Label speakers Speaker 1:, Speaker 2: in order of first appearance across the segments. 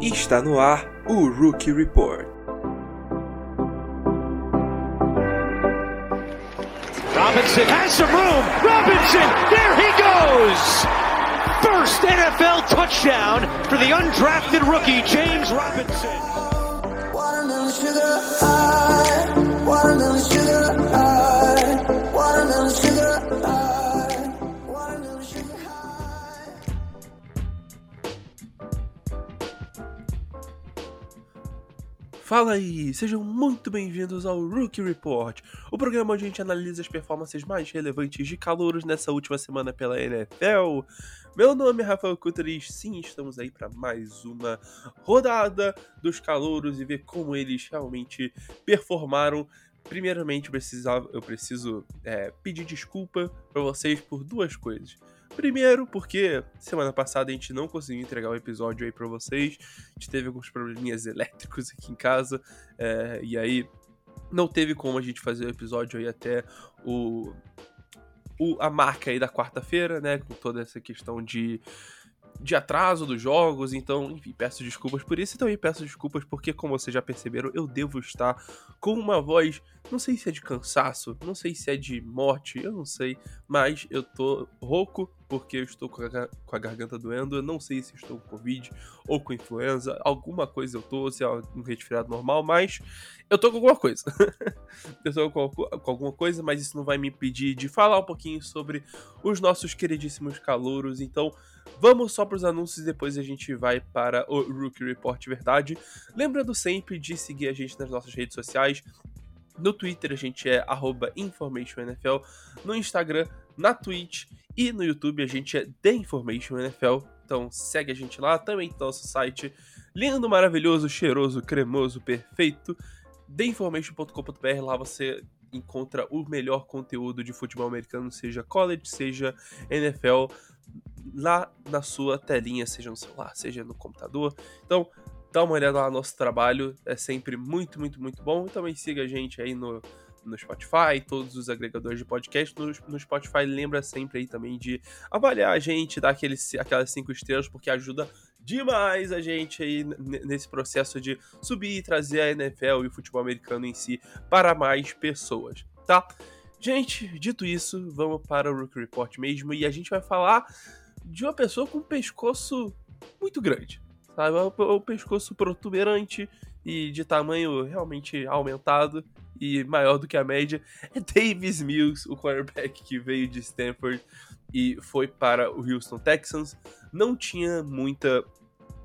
Speaker 1: Está no ar o Rookie Report.
Speaker 2: Robinson has some room. Robinson, there he goes. First NFL touchdown for the undrafted rookie James Robinson.
Speaker 1: Fala aí, sejam muito bem-vindos ao Rookie Report, o programa onde a gente analisa as performances mais relevantes de calouros nessa última semana pela NFL. Meu nome é Rafael Cuteris, sim, estamos aí para mais uma rodada dos calouros e ver como eles realmente performaram. Primeiramente, eu, precisava, eu preciso é, pedir desculpa para vocês por duas coisas. Primeiro, porque semana passada a gente não conseguiu entregar o episódio aí pra vocês. A gente teve alguns probleminhas elétricos aqui em casa. é, e aí não teve como a gente fazer o episódio aí até o, o a marca aí da quarta-feira, né? Com toda essa questão de, de atraso dos jogos. Então, enfim, peço desculpas por isso. E também peço desculpas porque, como vocês já perceberam, eu devo estar com uma voz. Não sei se é de cansaço, não sei se é de morte, eu não sei. Mas eu tô rouco porque eu estou com a, com a garganta doendo. Eu não sei se estou com Covid ou com influenza. Alguma coisa eu tô, se é um resfriado normal, mas eu tô com alguma coisa. eu tô com, com alguma coisa, mas isso não vai me impedir de falar um pouquinho sobre os nossos queridíssimos calouros. Então, vamos só para os anúncios e depois a gente vai para o Rookie Report Verdade. Lembrando sempre de seguir a gente nas nossas redes sociais. No Twitter a gente é InformationNFL, no Instagram, na Twitch e no YouTube a gente é The Information NFL. Então segue a gente lá, também nosso site lindo, maravilhoso, cheiroso, cremoso, perfeito, theinformation.com.br. Lá você encontra o melhor conteúdo de futebol americano, seja college, seja NFL, lá na sua telinha, seja no celular, seja no computador. Então, dá uma olhada lá no nosso trabalho, é sempre muito, muito, muito bom. E também siga a gente aí no, no Spotify, todos os agregadores de podcast. No, no Spotify, lembra sempre aí também de avaliar a gente, dar aqueles, aquelas cinco estrelas, porque ajuda demais a gente aí nesse processo de subir e trazer a NFL e o futebol americano em si para mais pessoas, tá? Gente, dito isso, vamos para o Rookie Report mesmo e a gente vai falar de uma pessoa com um pescoço muito grande, sabe? O, o pescoço protuberante e de tamanho realmente aumentado e maior do que a média. É Davis Mills, o quarterback que veio de Stanford e foi para o Houston Texans. Não tinha muita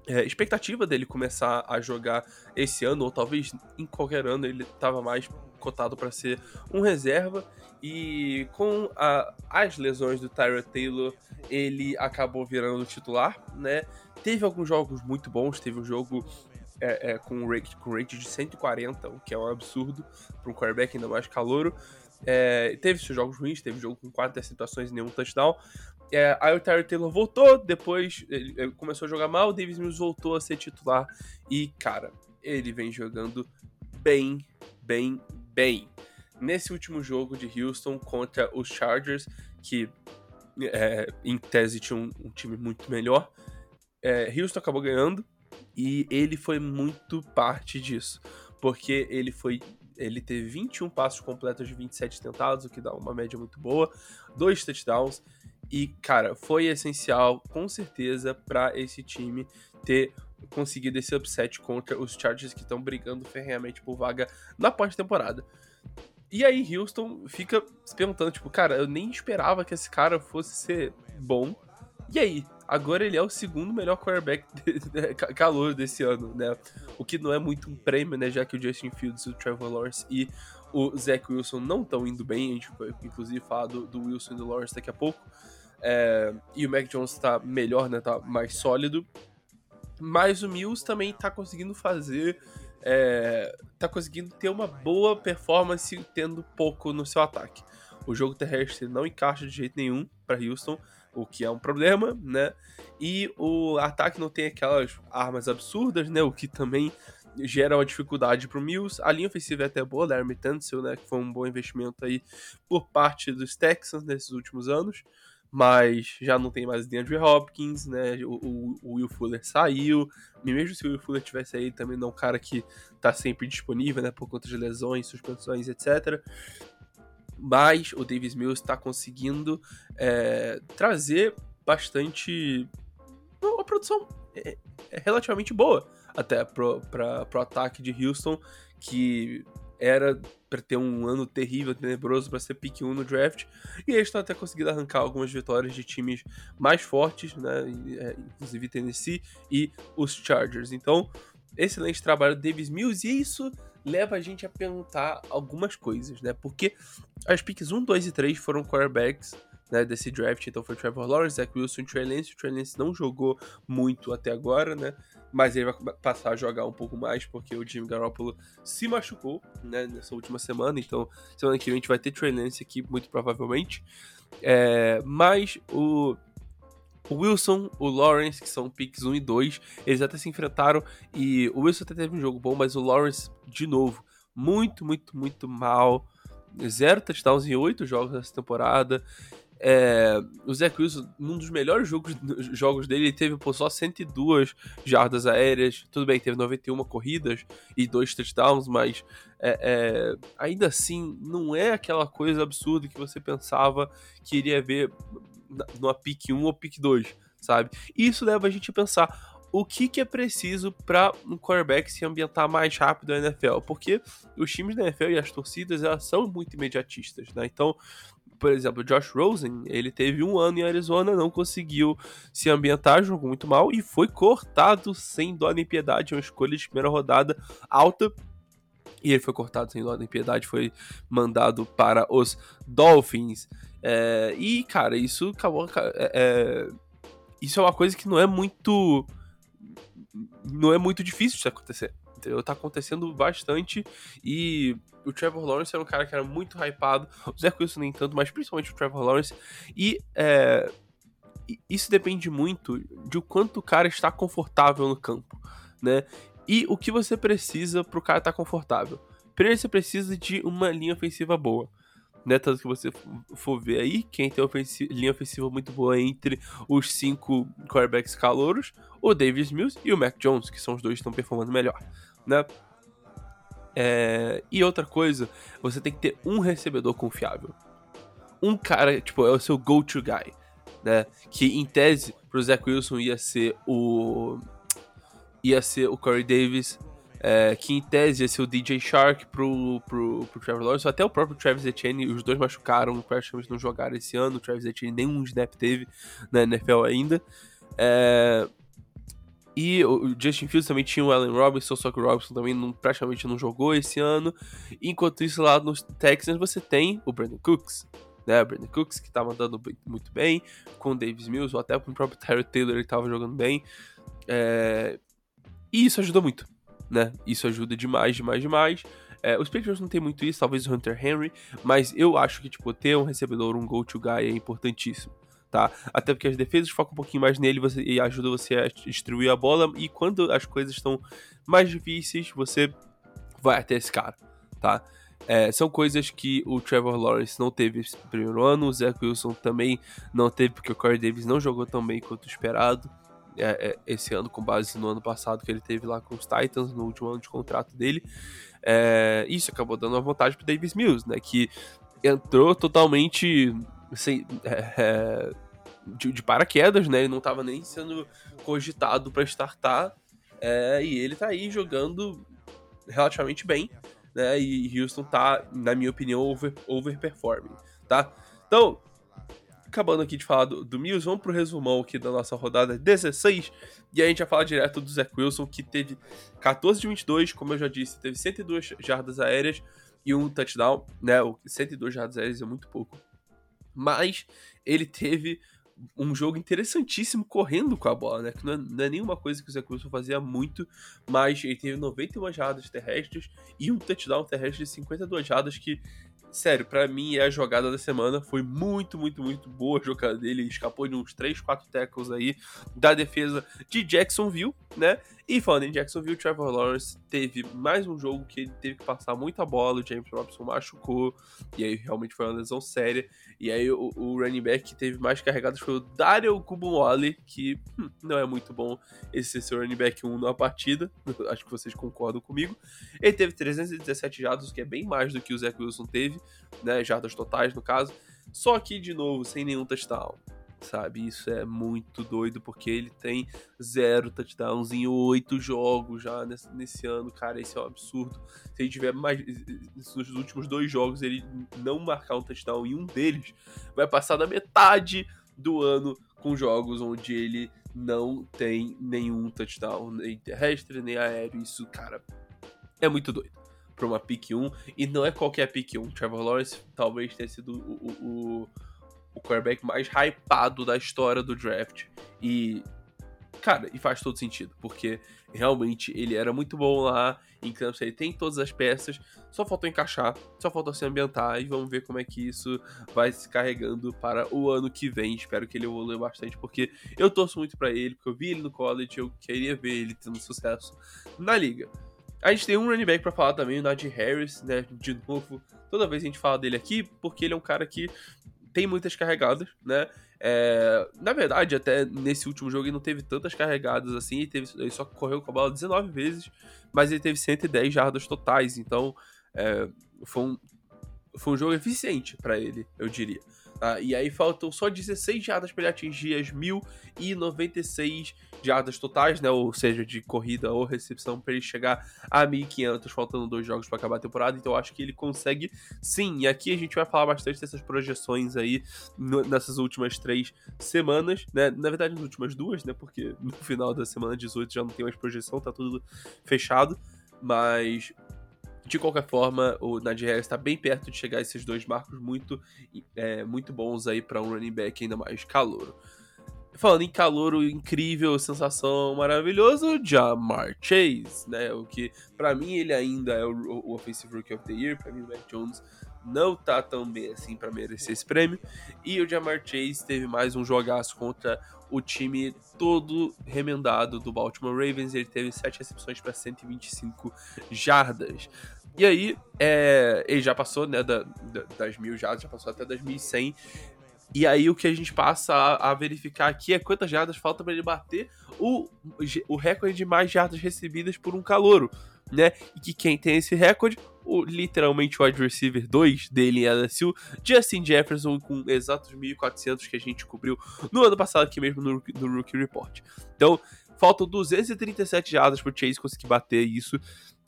Speaker 1: é, expectativa dele começar a jogar esse ano, ou talvez em qualquer ano ele estava mais cotado para ser um reserva. E com a- as lesões do Tyrod Taylor, ele acabou virando titular, né? Teve alguns jogos muito bons, teve um jogo é, é, com, um rate, com rate de 140, o que é um absurdo para um quarterback ainda mais calouro. É, teve seus jogos ruins, teve jogo com quatro interceptações e nenhum touchdown. É, aí o Tyrod Taylor voltou, depois ele, ele começou a jogar mal, o Davis Mills voltou a ser titular. E, cara, ele vem jogando bem, bem, bem. Nesse último jogo de Houston contra os Chargers, que é, em tese tinha um, um time muito melhor, é, Houston acabou ganhando e ele foi muito parte disso, porque ele foi ele teve 21 passos completos de 27 tentados, o que dá uma média muito boa, dois touchdowns e cara, foi essencial com certeza para esse time ter conseguido esse upset contra os Chargers que estão brigando ferrenhamente por vaga na pós-temporada. E aí Houston fica se perguntando, tipo, cara, eu nem esperava que esse cara fosse ser bom. E aí? Agora ele é o segundo melhor quarterback de, de, ca- calor desse ano, né? O que não é muito um prêmio, né? Já que o Justin Fields, o Trevor Lawrence e o Zach Wilson não estão indo bem. A gente vai, inclusive, falar do, do Wilson e do Lawrence daqui a pouco. É, e o Mac Jones tá melhor, né? Tá mais sólido. Mas o Mills também tá conseguindo fazer. É, tá conseguindo ter uma boa performance tendo pouco no seu ataque. O jogo terrestre não encaixa de jeito nenhum para Houston, o que é um problema, né? E o ataque não tem aquelas armas absurdas, né? O que também gera uma dificuldade pro Mills. A linha ofensiva é até boa, Army Tunsil, né? Que foi um bom investimento aí por parte dos Texans nesses últimos anos. mas já não tem mais o DeAndre Hopkins, né? O, o, o, Will Fuller saiu, e mesmo se o Will Fuller tivesse aí, também não é um cara que tá sempre disponível, né? Por conta de lesões, suspensões, etc. Mas o Davis Mills está conseguindo é, trazer bastante. Uma produção é, é relativamente boa até pra, pro ataque de Houston, que era para ter um ano terrível, tenebroso, para ser pick 1 no draft. E eles estão até conseguindo arrancar algumas vitórias de times mais fortes, né? É, inclusive Tennessee e os Chargers. Então, excelente trabalho do Davis Mills e isso leva a gente a perguntar algumas coisas, né? Porque as picks 1, 2 e 3 foram quarterbacks né, desse draft, então foi Trevor Lawrence, Zach Wilson Trey Lance. O Trey Lance não jogou muito até agora, né? Mas ele vai passar a jogar um pouco mais porque o Jimmy Garoppolo se machucou, né, nessa última semana. Então, semana que vem a gente vai ter Trey Lance aqui, muito provavelmente. É, mas o o Wilson, o Lawrence, que são picks 1 e 2, eles até se enfrentaram e o Wilson até teve um jogo bom, mas o Lawrence, de novo, muito, muito, muito mal. Zero touchdowns em oito jogos dessa temporada. É, o Zach Wilson, num dos melhores jogos, jogos dele, ele teve pô, só 102 jardas aéreas. Tudo bem, teve 91 corridas e dois touchdowns, mas é, é, ainda assim não é aquela coisa absurda que você pensava que iria ver numa pick 1 ou pick 2, sabe? E isso leva a gente a pensar o que, que é preciso para um quarterback se ambientar mais rápido na NFL, porque os times da NFL e as torcidas elas são muito imediatistas, né? Então, por exemplo, Josh Rosen, ele teve um ano em Arizona, não conseguiu se ambientar, jogou muito mal e foi cortado sem dó nem piedade, uma escolha de primeira rodada alta e ele foi cortado sem dó nem piedade, foi mandado para os Dolphins. É, e, cara, isso acabou. É, é, isso é uma coisa que não é muito. Não é muito difícil de acontecer. Entendeu? Tá acontecendo bastante. E o Trevor Lawrence era um cara que era muito hypado. O Zé Wilson nem tanto, mas principalmente o Trevor Lawrence. E é, isso depende muito de o quanto o cara está confortável no campo, né? E o que você precisa para o cara estar tá confortável. Primeiro você precisa de uma linha ofensiva boa né? Tanto que você for ver aí, quem tem ofensiva, linha ofensiva muito boa entre os cinco quarterbacks calouros, o Davis Mills e o Mac Jones, que são os dois que estão performando melhor, né? É... E outra coisa, você tem que ter um recebedor confiável. Um cara, tipo, é o seu go-to guy, né? Que em tese, pro Zach Wilson ia ser o. ia ser o Corey Davis, é, que em tese ia ser o DJ Shark pro, pro, pro Trevor Lawrence, até o próprio Travis Etienne, os dois machucaram, praticamente não jogaram esse ano, o Travis Etienne nenhum snap teve na NFL ainda. É, e o Justin Fields também tinha o Allen Robinson, só que o Robinson também não, praticamente não jogou esse ano. Enquanto isso, lá nos Texans você tem o Brandon Cooks, né? O Brandon Cooks que tava andando muito bem, com o Davis Mills, ou até com o próprio Tyler Taylor ele tava jogando bem. É... E isso ajudou muito né? Isso ajuda demais, demais, demais. É, os Patriots não tem muito isso, talvez o Hunter Henry, mas eu acho que, tipo, ter um recebedor, um go-to guy é importantíssimo, tá? Até porque as defesas focam um pouquinho mais nele você, e ajuda você a destruir a bola, e quando as coisas estão mais difíceis, você vai até esse cara, tá? É, são coisas que o Trevor Lawrence não teve esse primeiro ano, o Zach Wilson também não teve, porque o Corey Davis não jogou tão bem quanto esperado é, é, esse ano, com base no ano passado que ele teve lá com os Titans, no último ano de contrato dele. É, isso acabou dando uma vantagem pro Davis Mills, né? Que entrou totalmente sem, é, é, de, de, paraquedas, né? Ele não estava nem sendo cogitado para startar. É, e ele tá aí jogando relativamente bem, né? E Houston tá, na minha opinião, over, overperforming, tá? Então, acabando aqui de falar do, do Mills, vamos pro resumão aqui da nossa rodada 16. E a gente vai falar direto do Zach Wilson, que teve 14 de 22, como eu já disse, teve 102 jardas aéreas e um touchdown, né? 102 jardas aéreas é muito pouco. Mas ele teve um jogo interessantíssimo correndo com a bola, né? Que não é, não é, nenhuma coisa que o Zach Wilson fazia muito, mas ele teve 91 jardas terrestres e um touchdown terrestre de 52 jardas que sério, para mim é a jogada da semana. Foi muito, muito, muito boa a jogada dele. Escapou de uns 3, 4 tackles aí da defesa de Jacksonville, né? E falando em Jacksonville, o Trevor Lawrence teve mais um jogo que ele teve que passar muita bola, o James Robinson machucou, e aí realmente foi uma lesão séria. E aí o, o running back que teve mais carregados foi o Daryl Kubunwale, que hum, não é muito bom esse seu running back 1 na partida, acho que vocês concordam comigo. Ele teve 317 jardas, que é bem mais do que o Zach Wilson teve, né, jardas totais no caso. Só que, de novo, sem nenhum touchdown sabe? Isso é muito doido, porque ele tem zero touchdowns em oito jogos já nesse, nesse, ano, cara. Isso é um absurdo. Se ele tiver mais. Nos últimos dois jogos, ele não marcar um touchdown em um deles, vai passar da metade do ano com jogos onde ele não tem nenhum touchdown, nem terrestre, nem aéreo. Isso, cara, é muito doido para uma pick 1. E não é qualquer pick 1. Trevor Lawrence talvez tenha sido o, o, o quarterback mais hypado da história do draft. E, cara, e faz todo sentido, porque realmente ele era muito bom lá em Clemson, ele tem todas as peças, só faltou encaixar, só faltou se ambientar e vamos ver como é que isso vai se carregando para o ano que vem. Espero que ele evolua bastante, porque eu torço muito para ele, porque eu vi ele no college, eu queria ver ele tendo sucesso na liga. A gente tem um running back para falar também, o Najee Harris, né? De novo, toda vez a gente fala dele aqui, porque ele é um cara que tem muitas carregadas, né? É, na verdade, até nesse último jogo ele não teve tantas carregadas assim, ele, teve, ele só correu com a bola 19 vezes, mas ele teve 110 jardas totais, então é, foi, um, foi um jogo eficiente para ele, eu diria. Tá? E aí faltam só 16 jardas para ele atingir as 1096 jardas totais, né? Ou seja, de corrida ou recepção para ele chegar a 1500, faltando dois jogos para acabar a temporada. Então acho que ele consegue sim. E aqui a gente vai falar bastante dessas projeções aí no, nessas últimas três semanas, né? Na verdade, nas últimas duas, né? Porque no final da semana 18 já não tem mais projeção, tá tudo fechado. Mas de qualquer forma, o Nadir Harris está bem perto de chegar a esses dois marcos muito, é, muito bons aí para um running back ainda mais calouro. Falando em calouro incrível, sensação maravilhoso, Jamar Chase, né? O que para mim ele ainda é o, o Offensive Rookie of the Year, para mim o Mac Jones não tá tão bem assim para merecer esse prêmio. E o Jamar Chase teve mais um jogaço contra o time todo remendado do Baltimore Ravens. Ele teve 7 recepções para 125 jardas. E aí, é, ele já passou né, da, da, das mil jardas, já passou até das 1100. E aí o que a gente passa a, a verificar aqui é quantas jardas falta para ele bater o, o recorde de mais jardas recebidas por um calouro, né? E que quem tem esse recorde, o, literalmente o wide receiver 2 dele em LSU, Justin Jefferson, com exatos 1.400 que a gente cobriu no ano passado aqui mesmo no, no Rookie Report. Então, faltam 237 jardas pro Chase conseguir bater isso.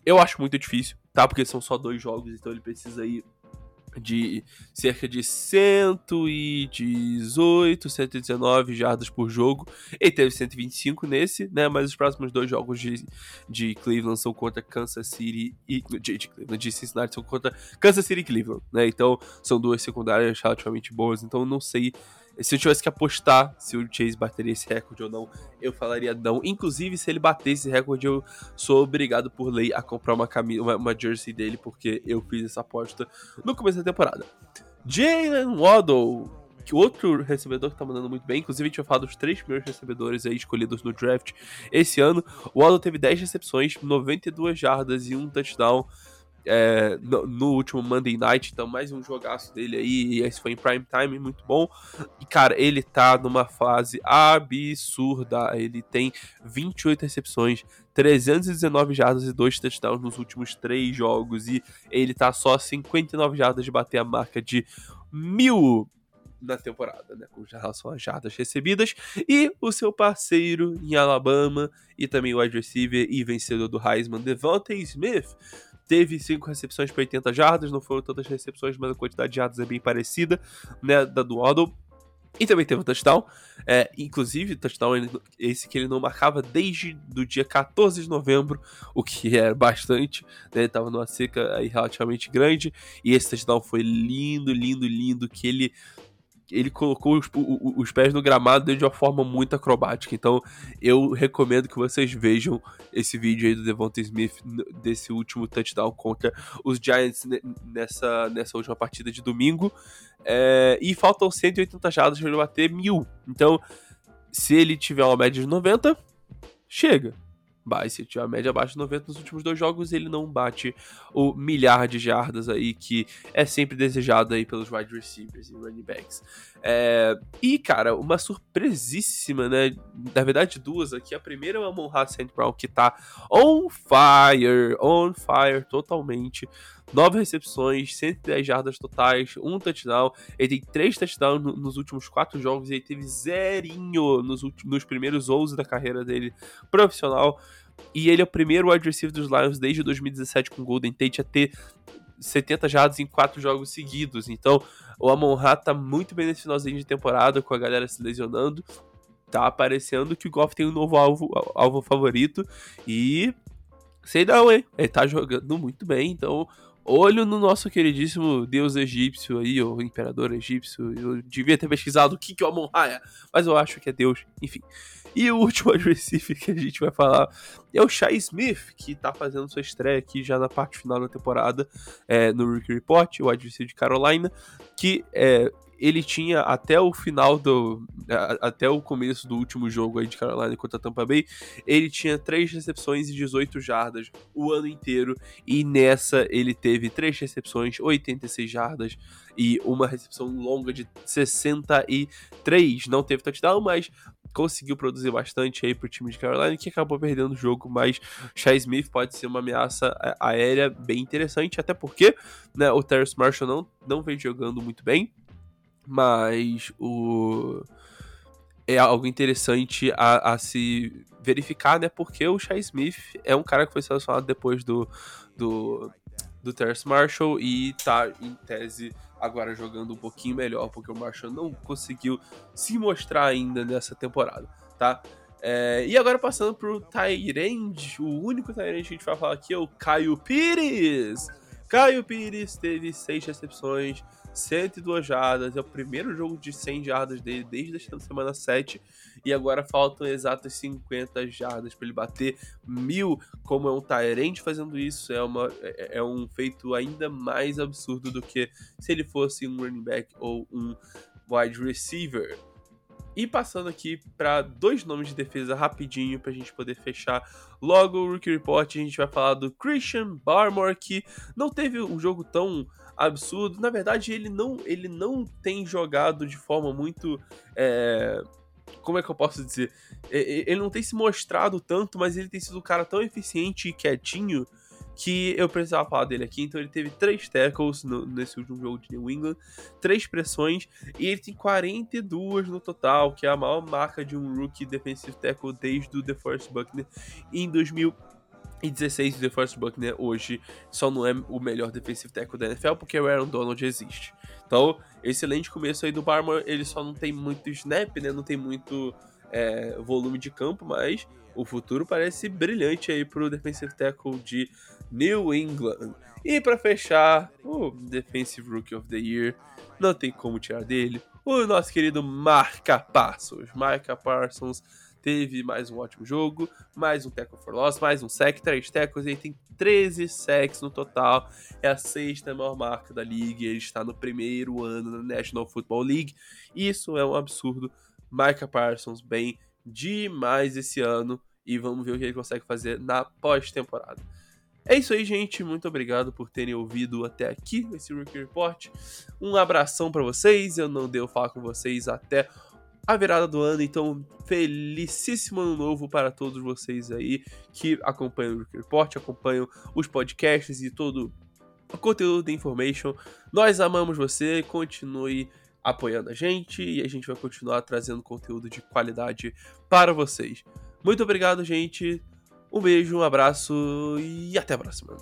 Speaker 1: Eu acho muito difícil, tá? Porque são só dois jogos, então ele precisa ir de cerca de 118, 119 jardas por jogo. Ele teve 125 nesse, né? Mas os próximos dois jogos de, de Cleveland são contra Kansas City e de, de, Cleveland, de Cincinnati são contra Kansas City e Cleveland, né? Então são duas secundárias relativamente boas. Então não sei se eu tivesse que apostar se o Chase bateria esse recorde ou não, eu falaria não. Inclusive, se ele bater esse recorde, eu sou obrigado por lei a comprar uma, camisa, uma, uma jersey dele, porque eu fiz essa aposta no começo da temporada. Jalen Waddle, que outro recebedor que tá mandando muito bem. Inclusive, a gente vai falar dos três primeiros recebedores aí escolhidos no draft esse ano. O Waddle teve 10 recepções, 92 jardas e um touchdown é, no, no, último Monday Night, então mais um jogaço dele aí, e esse foi em prime time, muito bom. E cara, ele tá numa fase absurda, ele tem 28 recepções, 319 jardas e 2 touchdowns nos últimos 3 jogos, e ele tá só 59 jardas de bater a marca de mil na temporada, né, com relação às jardas recebidas, e o seu parceiro em Alabama, e também o wide receiver e vencedor do Heisman, Devontae Smith, teve 5 recepções para 80 jardas, não foram tantas recepções, mas a quantidade de jardas é bem parecida, né, da do Waddle. E também teve um touchdown, é, inclusive touchdown esse que ele não marcava desde do dia 14 de novembro, o que é bastante, né, ele tava numa seca aí relativamente grande, e esse touchdown foi lindo, lindo, lindo, que ele ele colocou os, os, pés no gramado de uma forma muito acrobática. Então, eu recomendo que vocês vejam esse vídeo aí do Devonta Smith desse último touchdown contra os Giants nessa, nessa última partida de domingo. É, e faltam 180 jardas para ele bater mil. Então, se ele tiver uma média de 90, chega. Tiver a média abaixo de 90 nos últimos dois jogos, ele não bate o milhar de jardas aí que é sempre desejado aí pelos wide receivers e running backs. É... E, cara, uma surpresíssima, né? Na verdade, duas aqui. A primeira é o Amon St. Brown, que tá on fire, on fire totalmente. 9 recepções, 110 jardas totais, um touchdown. Ele tem 3 touchdowns nos últimos 4 jogos e ele teve zerinho nos, últimos, nos primeiros 11 da carreira dele profissional. E ele é o primeiro wide receiver dos Lions desde 2017 com o Golden Tate a ter 70 jardas em 4 jogos seguidos. Então, o Amon Ra tá muito bem nesse finalzinho de temporada, com a galera se lesionando. Tá aparecendo que o Goff tem um novo alvo, alvo favorito. E sei não, hein? Ele tá jogando muito bem, então olho no nosso queridíssimo deus egípcio aí, ou imperador egípcio. Eu devia ter pesquisado o que, que o Amon-Ra é, mas eu acho que é deus, enfim. E o último adversivo que a gente vai falar é o Shai Smith, que tá fazendo sua estreia aqui já na parte final da temporada é, no Rookie Report, o adversário de Carolina, que é, ele tinha até o final do. até o começo do último jogo aí de Carolina contra Tampa Bay, ele tinha 3 recepções e 18 jardas o ano inteiro. E nessa ele teve 3 recepções, 86 jardas e uma recepção longa de 63. Não teve touchdown, mas conseguiu produzir bastante aí pro time de Carolina, que acabou perdendo o jogo, mas Shai Smith pode ser uma ameaça aérea bem interessante, até porque né, o Terrence Marshall não, não vem jogando muito bem, mas o é algo interessante a, a, se verificar, né? Porque o Shai Smith é um cara que foi selecionado depois do, do, do Terrence Marshall e tá em tese agora jogando um pouquinho melhor, porque o Marshall não conseguiu se mostrar ainda nessa temporada, tá? É, e agora passando pro Tyrande, o único Tyrande que a gente vai falar aqui é o Caio Pires. Caio Pires teve seis recepções, 102 jardas, é o primeiro jogo de 100 jardas dele desde a semana 7 e agora faltam exatas 50 jardas para ele bater mil, como é um Tyrant fazendo isso, é, uma, é, é um feito ainda mais absurdo do que se ele fosse um running back ou um wide receiver. E passando aqui para dois nomes de defesa rapidinho para a gente poder fechar logo o Rookie Report, a gente vai falar do Christian Barmore, que não teve um jogo tão absurdo. Na verdade, ele não, ele não tem jogado de forma muito. É... Como é que eu posso dizer? Ele não tem se mostrado tanto, mas ele tem sido um cara tão eficiente e quietinho que eu precisava falar dele aqui. Então ele teve três tackles no, nesse último jogo de New England, três pressões, e ele tem 42 no total, que é a maior marca de um rookie defensive tackle desde o DeForest Buckner em 2000 e 16 o DeForest Buckner hoje só não é o melhor defensive tackle da NFL porque o Aaron Donald existe. Então, excelente começo aí do Barmer, ele só não tem muito snap, né? Não tem muito é, volume de campo, mas o futuro parece brilhante aí pro defensive tackle de New England. E para fechar, o Defensive Rookie of the Year, não tem como tirar dele, o nosso querido Marca Parsons. Marca Parsons teve mais um ótimo jogo, mais um tackle for loss, mais um sec, três tackles, ele tem 13 sacks no total, é a sexta maior marca da liga, ele está no primeiro ano na National Football League, isso é um absurdo, Micah Parsons bem demais esse ano, e vamos ver o que ele consegue fazer na pós-temporada. É isso aí, gente. Muito obrigado por terem ouvido até aqui esse Rookie Report. Um abração para vocês. Eu não devo falar com vocês até a virada do ano, então felicíssimo ano novo para todos vocês aí que acompanham o Rick Report, acompanham os podcasts e todo o conteúdo da Information. Nós amamos você, continue apoiando a gente e a gente vai continuar trazendo conteúdo de qualidade para vocês. Muito obrigado, gente. Um beijo, um abraço e até a próxima.